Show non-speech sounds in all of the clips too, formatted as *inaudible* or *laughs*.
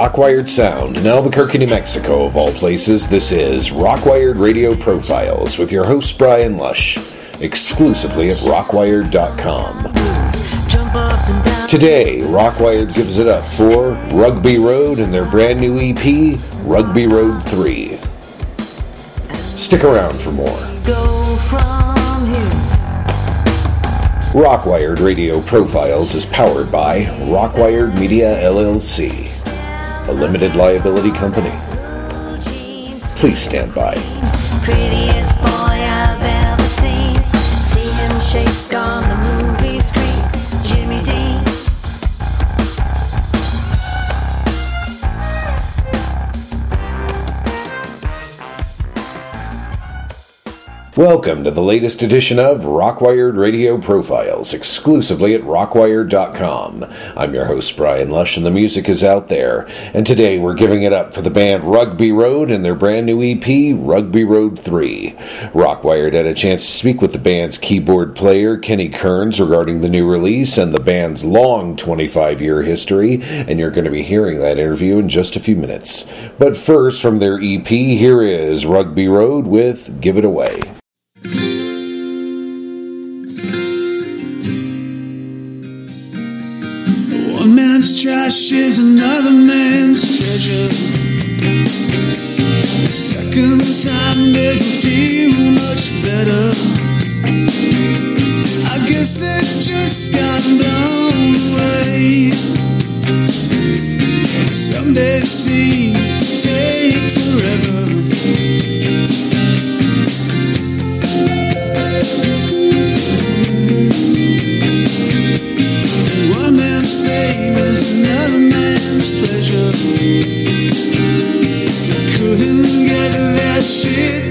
Rockwired Sound in Albuquerque, New Mexico, of all places. This is Rockwired Radio Profiles with your host, Brian Lush, exclusively at Rockwired.com. Today, Rockwired gives it up for Rugby Road and their brand new EP, Rugby Road 3. Stick around for more. Rockwired Radio Profiles is powered by Rockwired Media LLC, a limited liability company. Please stand by. Welcome to the latest edition of Rockwired Radio Profiles, exclusively at Rockwired.com. I'm your host, Brian Lush, and the music is out there. And today we're giving it up for the band Rugby Road and their brand new EP, Rugby Road 3. Rockwired had a chance to speak with the band's keyboard player, Kenny Kearns, regarding the new release and the band's long 25 year history, and you're going to be hearing that interview in just a few minutes. But first, from their EP, here is Rugby Road with Give It Away. Trash is another man's treasure. The second time never feel much better. I guess it just got blown away. Some days seem to take forever. Shit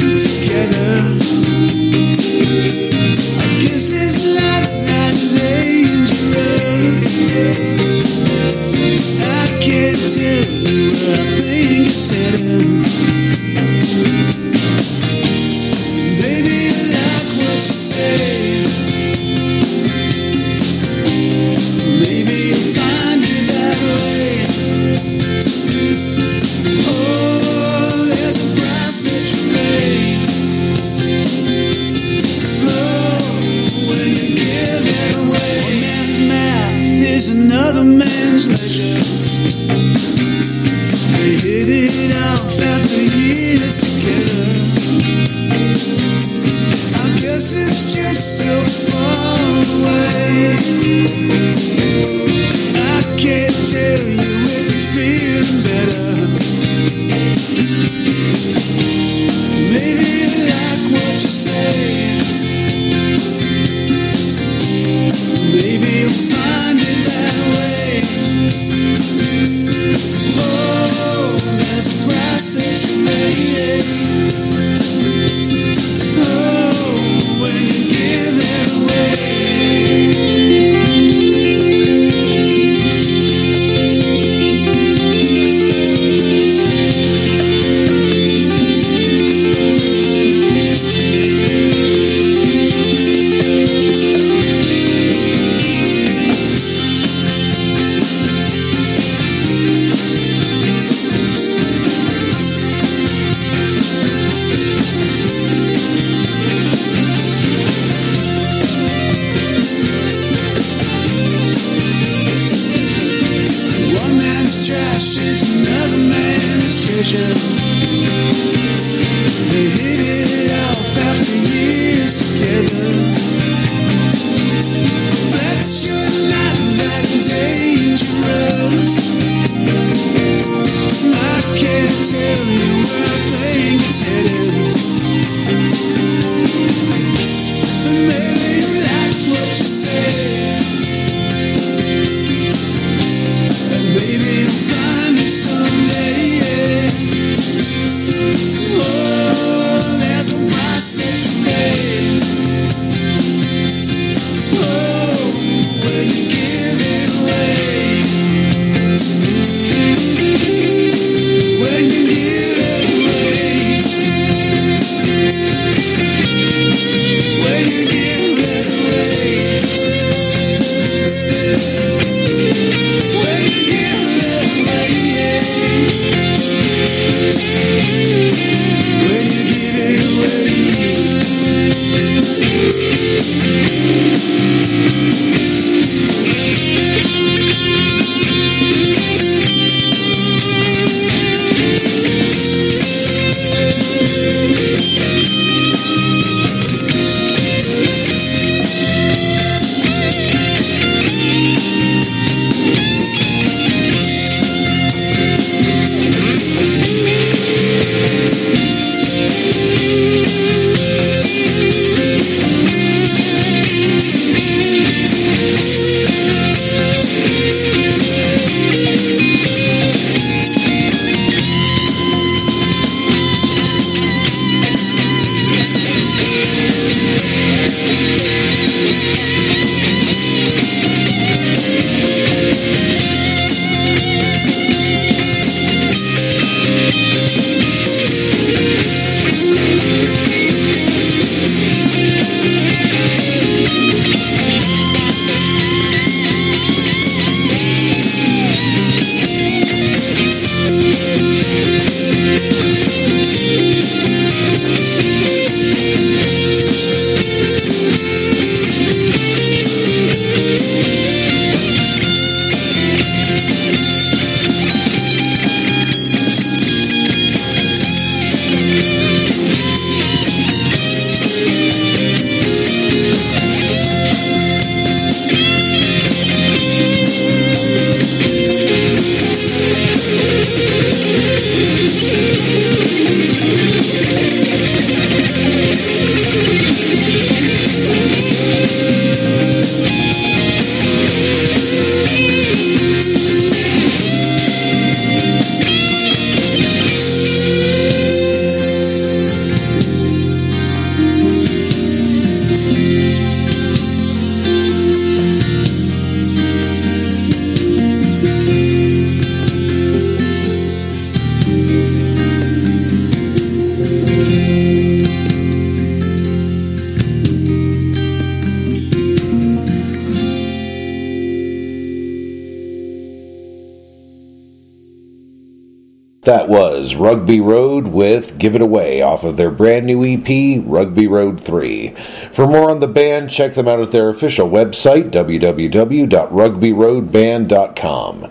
That was Rugby Road with Give It Away off of their brand new EP, Rugby Road 3. For more on the band, check them out at their official website, www.rugbyroadband.com.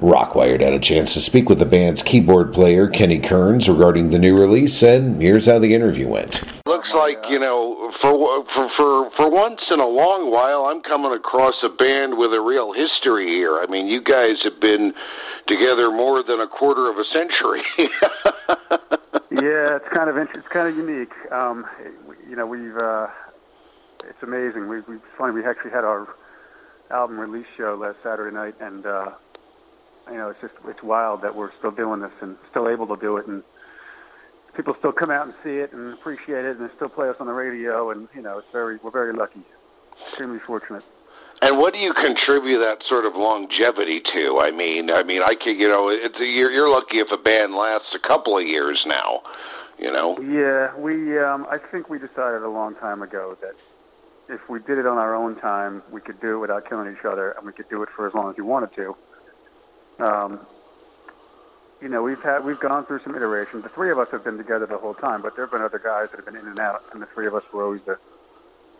Rockwired had a chance to speak with the band's keyboard player, Kenny Kearns, regarding the new release, and here's how the interview went. Looks like you know, for for for for once in a long while, I'm coming across a band with a real history here. I mean, you guys have been together more than a quarter of a century. *laughs* yeah, it's kind of it's kind of unique. Um, you know, we've uh, it's amazing. We we funny. We actually had our album release show last Saturday night, and uh, you know, it's just it's wild that we're still doing this and still able to do it, and people still come out and see it and appreciate it, and they still play us on the radio, and you know, it's very we're very lucky, extremely fortunate. and what do you contribute that sort of longevity to? I mean, I mean, I could, you know, it's you're you're lucky if a band lasts a couple of years now. You know, Yeah, we. Um, I think we decided a long time ago that if we did it on our own time, we could do it without killing each other, and we could do it for as long as we wanted to. Um, you know, we've had we've gone through some iterations. The three of us have been together the whole time, but there have been other guys that have been in and out, and the three of us were always the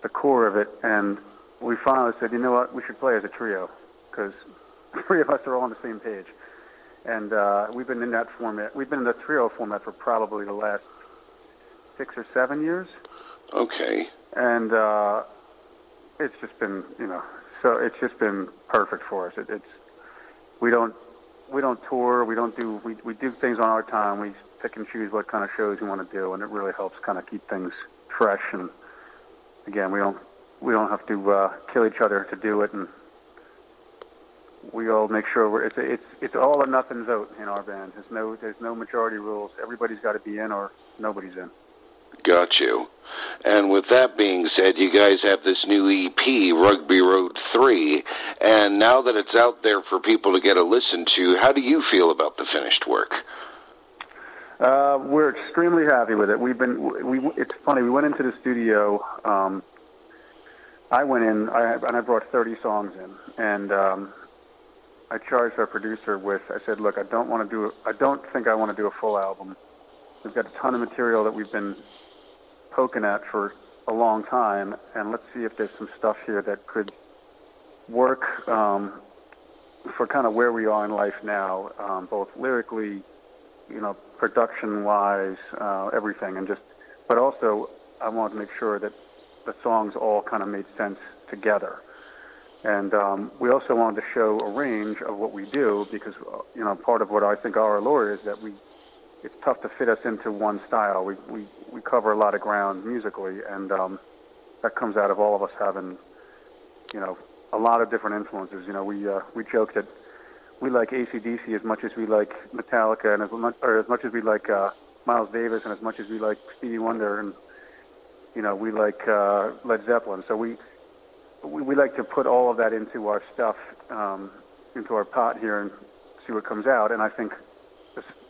the core of it. And we finally said, you know what, we should play as a trio because *laughs* three of us are all on the same page. And uh, we've been in that format. We've been in the trio format for probably the last six or seven years, okay. and uh, it's just been, you know, so it's just been perfect for us. It, it's we don't we don't tour, we don't do we we do things on our time. We pick and choose what kind of shows we want to do, and it really helps kind of keep things fresh. And again, we don't we don't have to uh, kill each other to do it, and we all make sure we're it's it's it's all or nothing vote in our band. There's no there's no majority rules. Everybody's got to be in or nobody's in. Got you. And with that being said, you guys have this new EP, Rugby Road 3, and now that it's out there for people to get a listen to, how do you feel about the finished work? Uh, we're extremely happy with it. We've been we. It's funny. We went into the studio. Um, I went in I, and I brought 30 songs in, and um, I charged our producer with. I said, "Look, I don't want to do. I don't think I want to do a full album. We've got a ton of material that we've been poking at for a long time, and let's see if there's some stuff here that could work um, for kind of where we are in life now, um, both lyrically, you know, production-wise, uh, everything, and just. But also, I wanted to make sure that the songs all kind of made sense together. And um, we also wanted to show a range of what we do because, uh, you know, part of what I think our allure is that we, it's tough to fit us into one style. We, we, we cover a lot of ground musically, and um, that comes out of all of us having, you know, a lot of different influences. You know, we, uh, we joke that we like ACDC as much as we like Metallica and as much, or as much as we like uh, Miles Davis and as much as we like Stevie Wonder and, you know, we like uh, Led Zeppelin. So we, we, we like to put all of that into our stuff, um, into our pot here and see what comes out. And I think,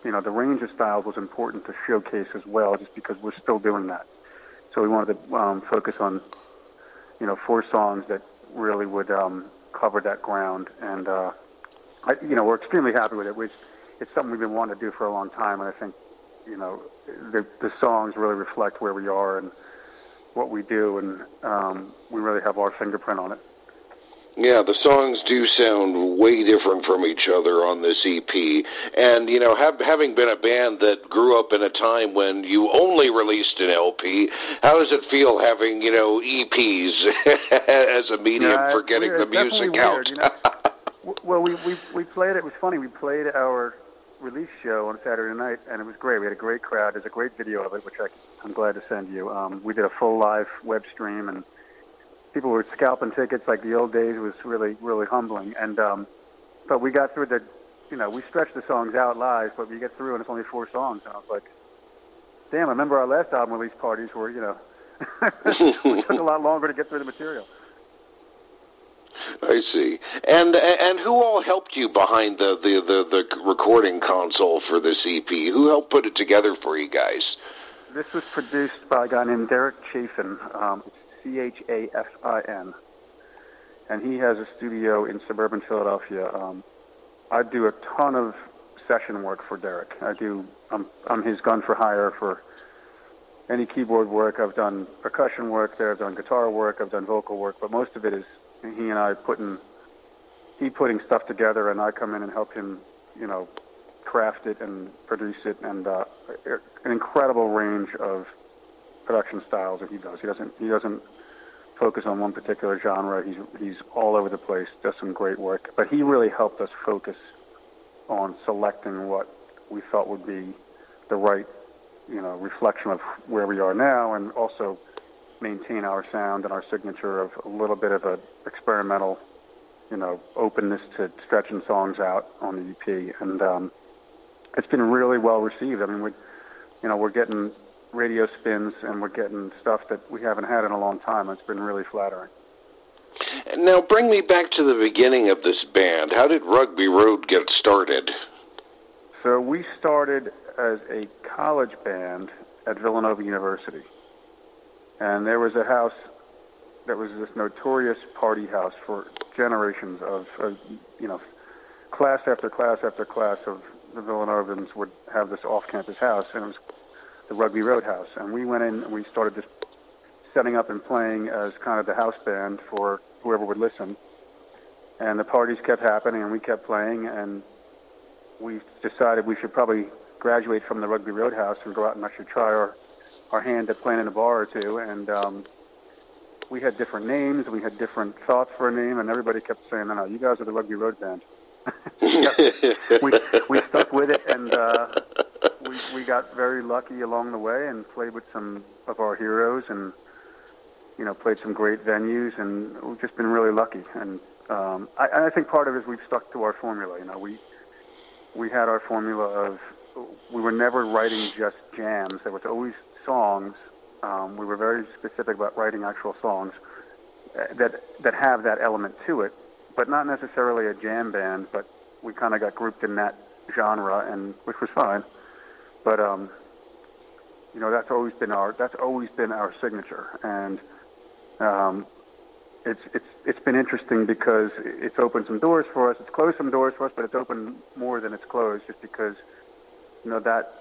you know, the range of styles was important to showcase as well, just because we're still doing that. So we wanted to um, focus on, you know, four songs that really would um, cover that ground. And, uh, I, you know, we're extremely happy with it. It's something we've been wanting to do for a long time. And I think, you know, the, the songs really reflect where we are and what we do, and um, we really have our fingerprint on it. Yeah, the songs do sound way different from each other on this EP. And, you know, have, having been a band that grew up in a time when you only released an LP, how does it feel having, you know, EPs *laughs* as a medium Yeah, for getting the music out? weird, you know. Well, we, we we played. It was funny. We played our release show on Saturday night, and it was great. We had a great crowd. There's a great video of it, which I, I'm glad to send you. Um, we did a full live web stream, and people were scalping tickets like the old days. Was really really humbling. And um, but we got through the, you know, we stretched the songs out live, but we get through, and it's only four songs. And I was like, damn, I remember our last album release parties were, you know, *laughs* *laughs* it took a lot longer to get through the material. I see. And and who all helped you behind the, the, the, the recording console for this EP? Who helped put it together for you guys? This was produced by a guy named Derek Chafin. Um, C H A F I N, and he has a studio in suburban Philadelphia. Um, I do a ton of session work for Derek. I do. I'm I'm his gun for hire for any keyboard work. I've done percussion work there. I've done guitar work. I've done vocal work, but most of it is he and I putting he putting stuff together, and I come in and help him, you know, craft it and produce it, and uh, an incredible range of production styles that he does. He doesn't he doesn't focus on one particular genre. He's he's all over the place. Does some great work, but he really helped us focus on selecting what we thought would be the right, you know, reflection of where we are now, and also maintain our sound and our signature of a little bit of a experimental, you know, openness to stretching songs out on the EP, and um, it's been really well received. I mean, we, you know, we're getting radio spins and we're getting stuff that we haven't had in a long time. It's been really flattering. Now bring me back to the beginning of this band. How did Rugby Road get started? So we started as a college band at Villanova University. And there was a house that was this notorious party house for generations of, of you know, class after class after class of the Villanovans would have this off-campus house, and it was the Rugby Roadhouse, And we went in and we started just setting up and playing as kind of the house band for whoever would listen. And the parties kept happening, and we kept playing, and we decided we should probably graduate from the Rugby Roadhouse and go out and actually try our, our hand at playing in a bar or two. And um, we had different names, we had different thoughts for a name, and everybody kept saying, "No, no, you guys are the Rugby Road Band." *laughs* *laughs* we we stuck with it, and uh, we we got very lucky along the way, and played with some of our heroes, and you know, played some great venues, and we've just been really lucky. And um, I, I think part of it is we've stuck to our formula. You know, we we had our formula of we were never writing just jams. There was always songs. Um, we were very specific about writing actual songs uh, that that have that element to it, but not necessarily a jam band. But we kind of got grouped in that genre, and which was fine. But um, you know, that's always been our that's always been our signature, and um, it's it's it's been interesting because it's opened some doors for us. It's closed some doors for us, but it's opened more than it's closed, just because you know that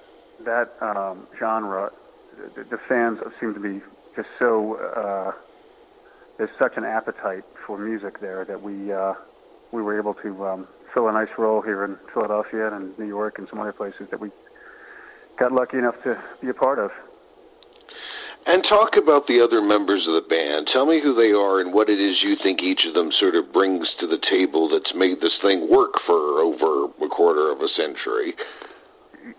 that um, genre, the, the fans seem to be just so uh, there's such an appetite for music there that we uh, we were able to um, fill a nice role here in Philadelphia and New York and some other places that we got lucky enough to be a part of. And talk about the other members of the band. Tell me who they are and what it is you think each of them sort of brings to the table that's made this thing work for over a quarter of a century.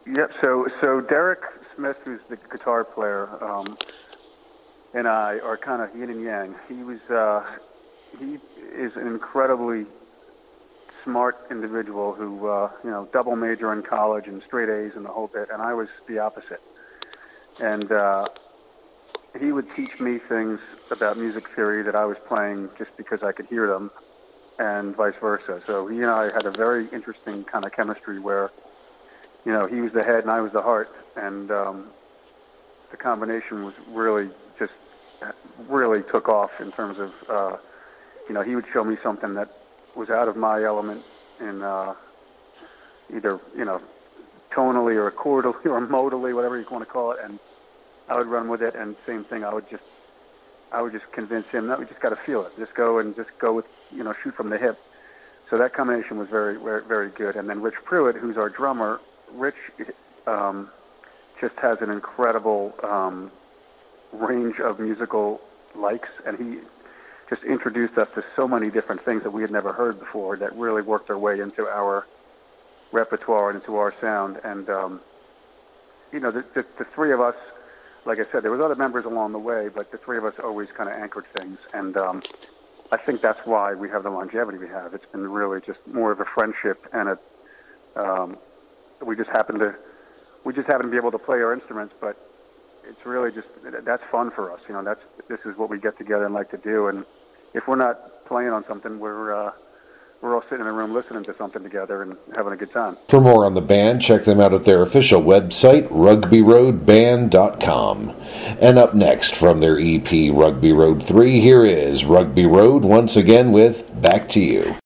Yep. So so Derek Smith, who's the guitar player, um, and I are kind of yin and yang. He was uh, he is an incredibly smart individual who uh, you know double major in college and straight A's and the whole bit, and I was the opposite. And uh, he would teach me things about music theory that I was playing just because I could hear them, and vice versa. So he and I had a very interesting kind of chemistry where, you know, he was the head and I was the heart, and um, the combination was really just really took off in terms of, uh, you know, he would show me something that was out of my element in uh, either you know tonally or chordally or modally, whatever you want to call it, and I would run with it. And same thing, I would just I would just convince him that we just got to feel it, just go and just go with you know shoot from the hip. So that combination was very very, good. And then Rich Pruitt, who's our drummer, Rich um, just has an incredible um, range of musical likes, and he just introduced us to so many different things that we had never heard before that really worked their way into our repertoire and into our sound. And um, you know, the, the, the three of us, like I said, there was other members along the way, but the three of us always kind of anchored things. And um, I think that's why we have the longevity we have. It's been really just more of a friendship, and a um, we just happen to we just happen to be able to play our instruments, but it's really just that's fun for us. You know, that's this is what we get together and like to do. And if we're not playing on something, we're uh, we're all sitting in a room listening to something together and having a good time. For more on the band, check them out at their official website, rugbyroadband.com. And up next from their EP, Rugby Road 3, here is Rugby Road once again with Back to You.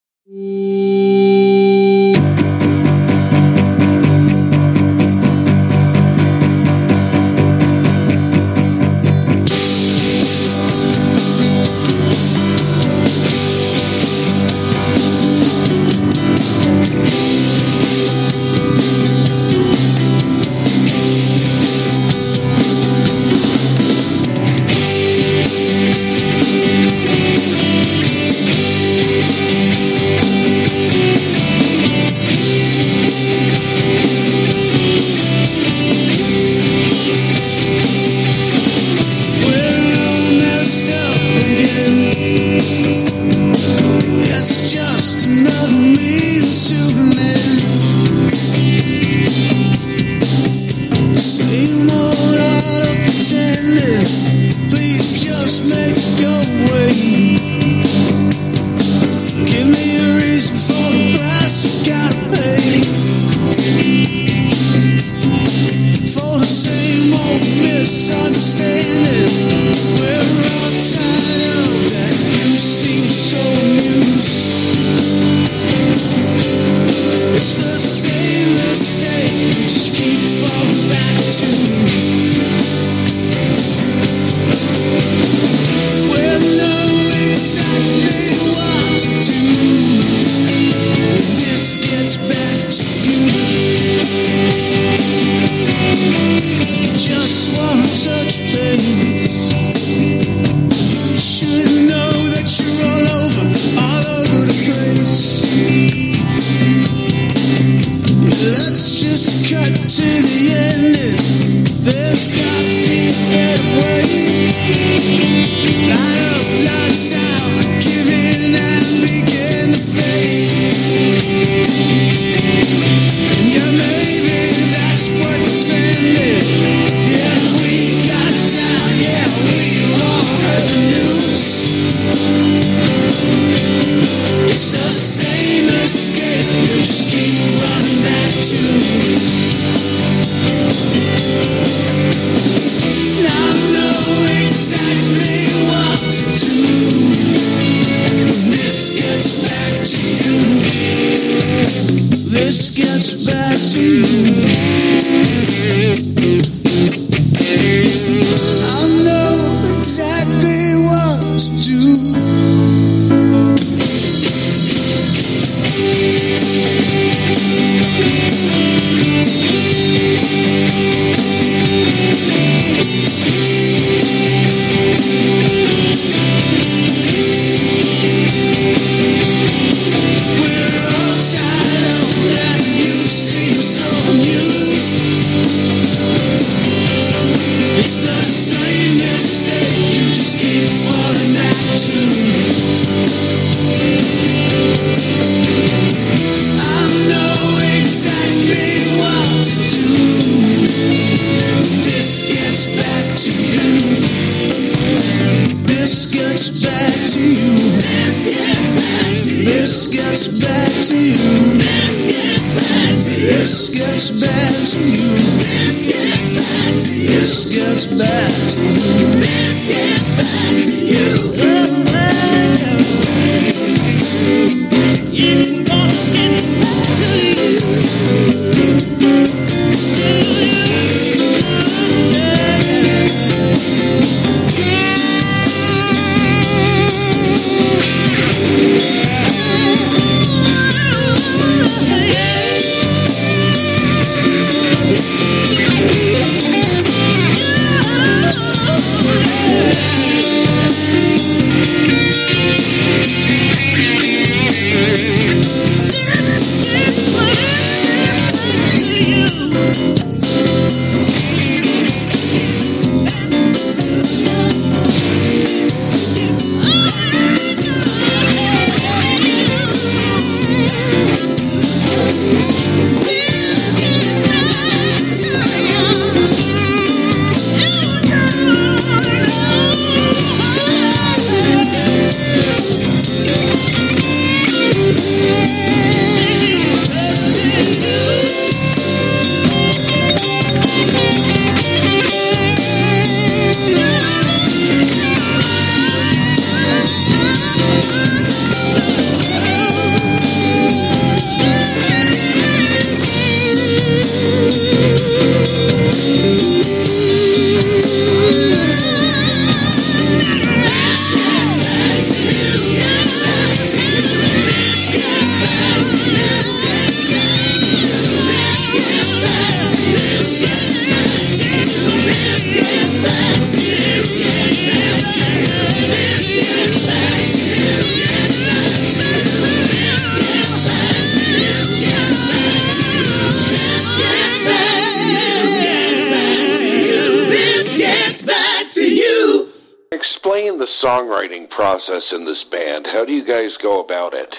In this band. How do you guys go about it?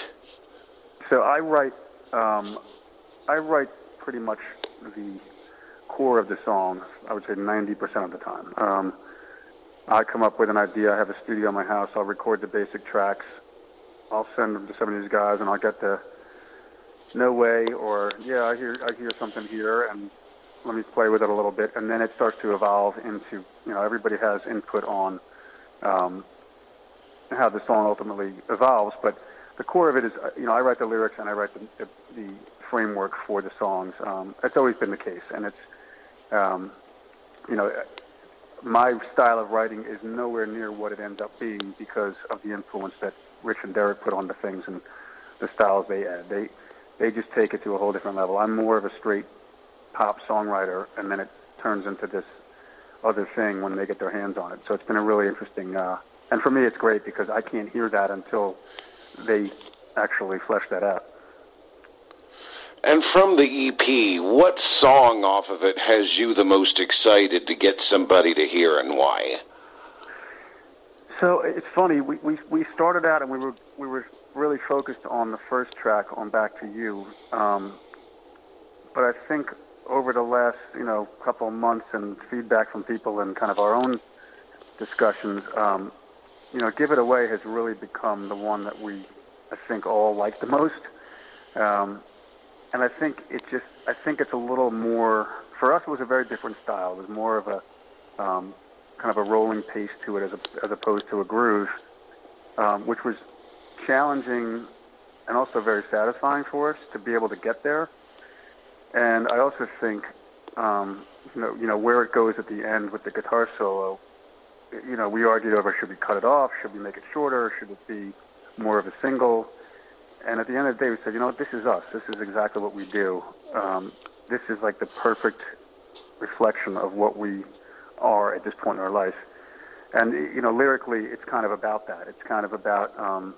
So I write, um, I write pretty much the core of the song. I would say 90% of the time. Um, I come up with an idea. I have a studio in my house. I'll record the basic tracks. I'll send them to some of these guys, and I'll get the no way or yeah, I hear I hear something here, and let me play with it a little bit, and then it starts to evolve into you know everybody has input on um, how the song ultimately evolves, but the core of it is uh, you know I write the lyrics and I write the, the, the framework for the songs. Um, it's always been the case, and it's um, you know my style of writing is nowhere near what it ends up being because of the influence that Rich and Derek put on the things and the styles they add. They they just take it to a whole different level. I'm more of a straight pop songwriter, and then it turns into this other thing when they get their hands on it. So it's been a really interesting, uh, and for me, it's great because I can't hear that until they actually flesh that out. And from the EP, what song off of it has you the most excited to get somebody to hear and why? So it's funny. We, we we started out and we were we were really focused on the first track on Back to You, um, but I think over the last you know couple of months and feedback from people and kind of our own discussions, um, you know, Give It Away has really become the one that we I think all like the most. Um, and I think it just I think it's a little more for us. It was a very different style. It was more of a um, kind of a rolling pace to it as a, as opposed to a groove, um, which was challenging and also very satisfying for us to be able to get there. And I also think, um, you know, you know where it goes at the end with the guitar solo. You know, we argued over should we cut it off, should we make it shorter, should it be more of a single. And at the end of the day, we said, you know this is us. This is exactly what we do. Um, this is like the perfect reflection of what we are at this point in our life. And you know, lyrically, it's kind of about that. It's kind of about um,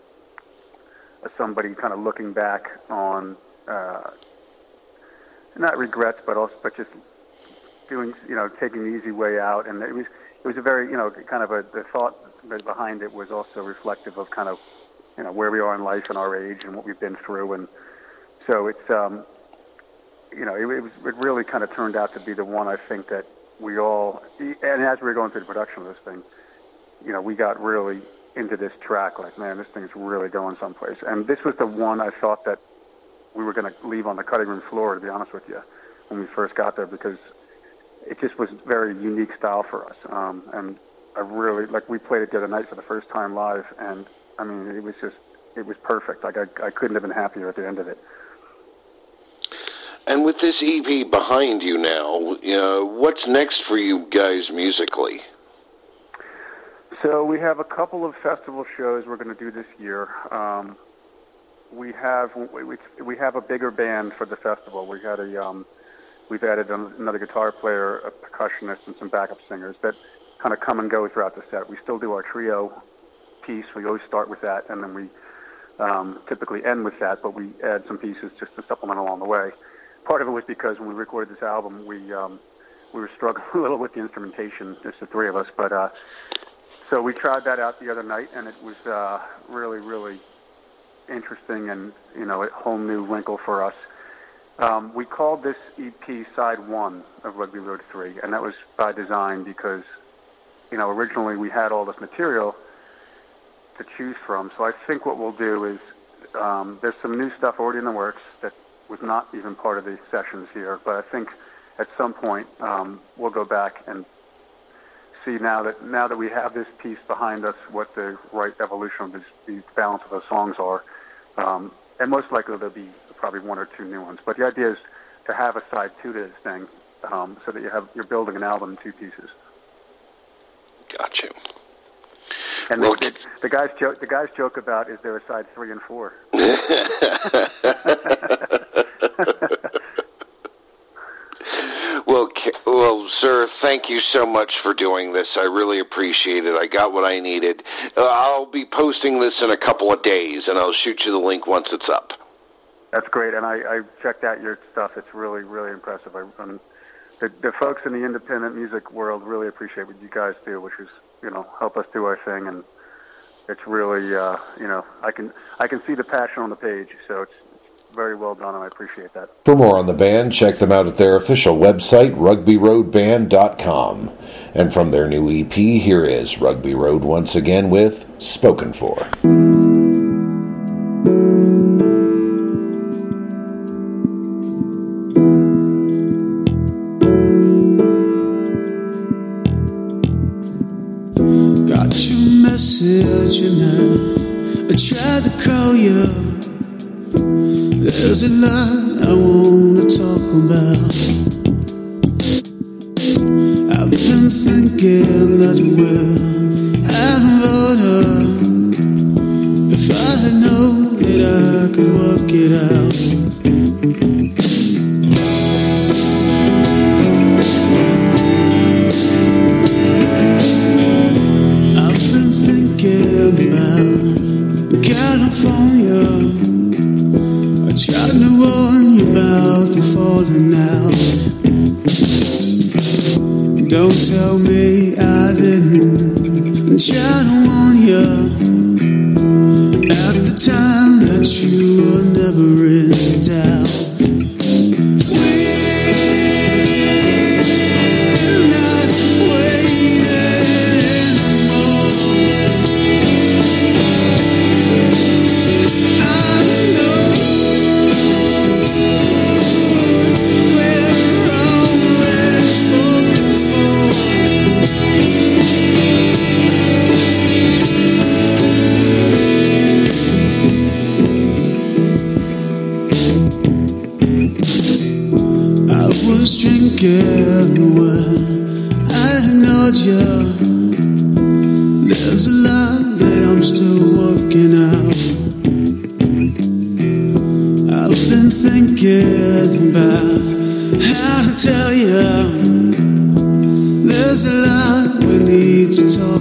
somebody kind of looking back on uh, not regrets, but also but just doing you know taking the easy way out. And it was it was a very you know kind of a the thought behind it was also reflective of kind of you know where we are in life and our age and what we've been through. And so it's um, you know it, it was it really kind of turned out to be the one I think that we all and as we were going through the production of this thing, you know we got really into this track like, man, this thing's really going someplace. And this was the one I thought that we were going to leave on the cutting room floor, to be honest with you, when we first got there, because it just was very unique style for us. Um, and I really like we played it the other night for the first time live, and I mean, it was just it was perfect. Like I, I couldn't have been happier at the end of it. And with this EP behind you now, you know, what's next for you guys musically? So we have a couple of festival shows we're going to do this year. Um, we have we, we have a bigger band for the festival. We had a um, we've added another guitar player, a percussionist, and some backup singers that kind of come and go throughout the set. We still do our trio piece. We always start with that, and then we um, typically end with that, but we add some pieces just to supplement along the way. Part of it was because when we recorded this album, we um, we were struggling *laughs* a little with the instrumentation, just the three of us. But uh, so we tried that out the other night, and it was uh, really, really interesting, and you know, a whole new wrinkle for us. Um, we called this EP Side One of Rugby Road Three, and that was by design because you know originally we had all this material to choose from. So I think what we'll do is um, there's some new stuff already in the works that was not even part of the sessions here, but I think at some point um, we'll go back and see now that now that we have this piece behind us, what the right evolution of this, the balance of those songs are, um, and most likely there'll be probably one or two new ones. But the idea is to have a side two to this thing, um, so that you have you're building an album in two pieces. Got you. And Well, the, the guys joke the guys joke about is there a side three and four? *laughs* Well, well, sir, thank you so much for doing this. I really appreciate it. I got what I needed. Uh, I'll be posting this in a couple of days, and I'll shoot you the link once it's up. That's great, and I, I checked out your stuff. It's really, really impressive. I, um, the, the folks in the independent music world really appreciate what you guys do, which is, you know, help us do our thing, and it's really, uh, you know, I can I can see the passion on the page, so it's, it's very well done, and I appreciate that. For more on the band, check them out at their official website, rugbyroadband.com. And from their new EP, here is Rugby Road once again with Spoken For. I, tried to call you. There's a lot I wanna talk about. I've been thinking that we're out of. If I had known that I could work it out. Was drinking when I ignored you. There's a lot that I'm still working out. I've been thinking about how to tell you. There's a lot we need to talk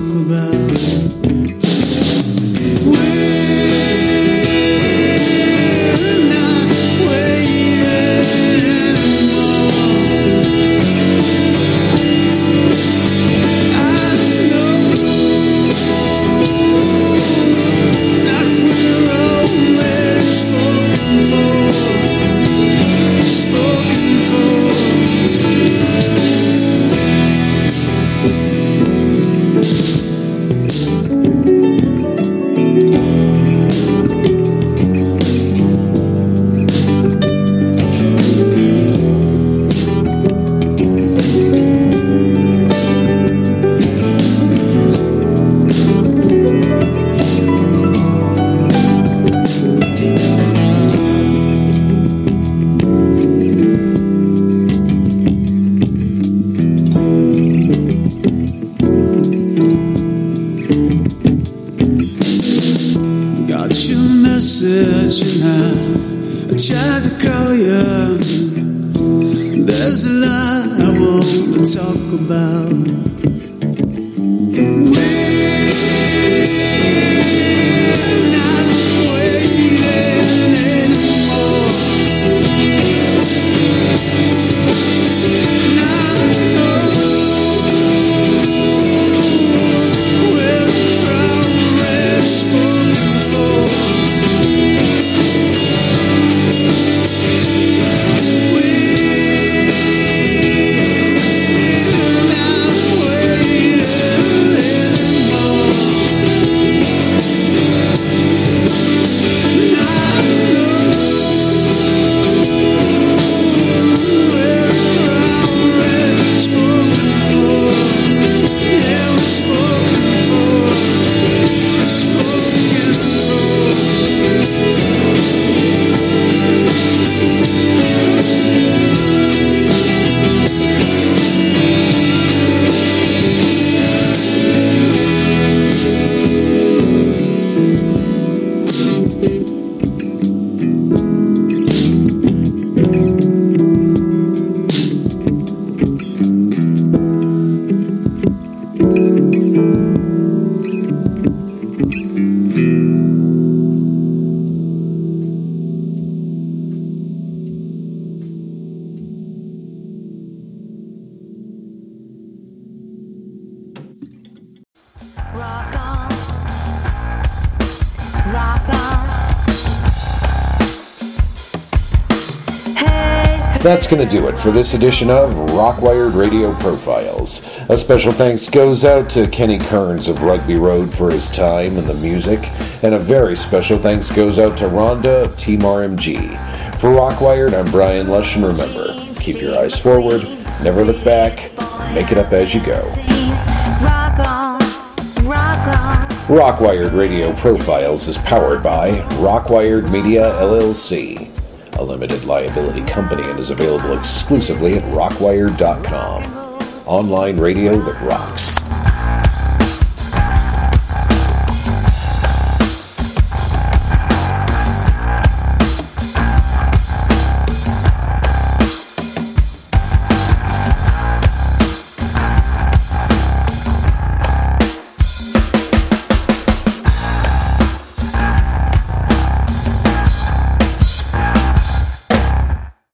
That's going to do it for this edition of Rockwired Radio Profiles. A special thanks goes out to Kenny Kearns of Rugby Road for his time and the music, and a very special thanks goes out to Rhonda of Team RMG. For Rockwired, I'm Brian Lush, and remember, keep your eyes forward, never look back, make it up as you go. Rockwired Radio Profiles is powered by Rockwired Media LLC, a limited liability company and is available exclusively at rockwired.com. Online radio that rocks.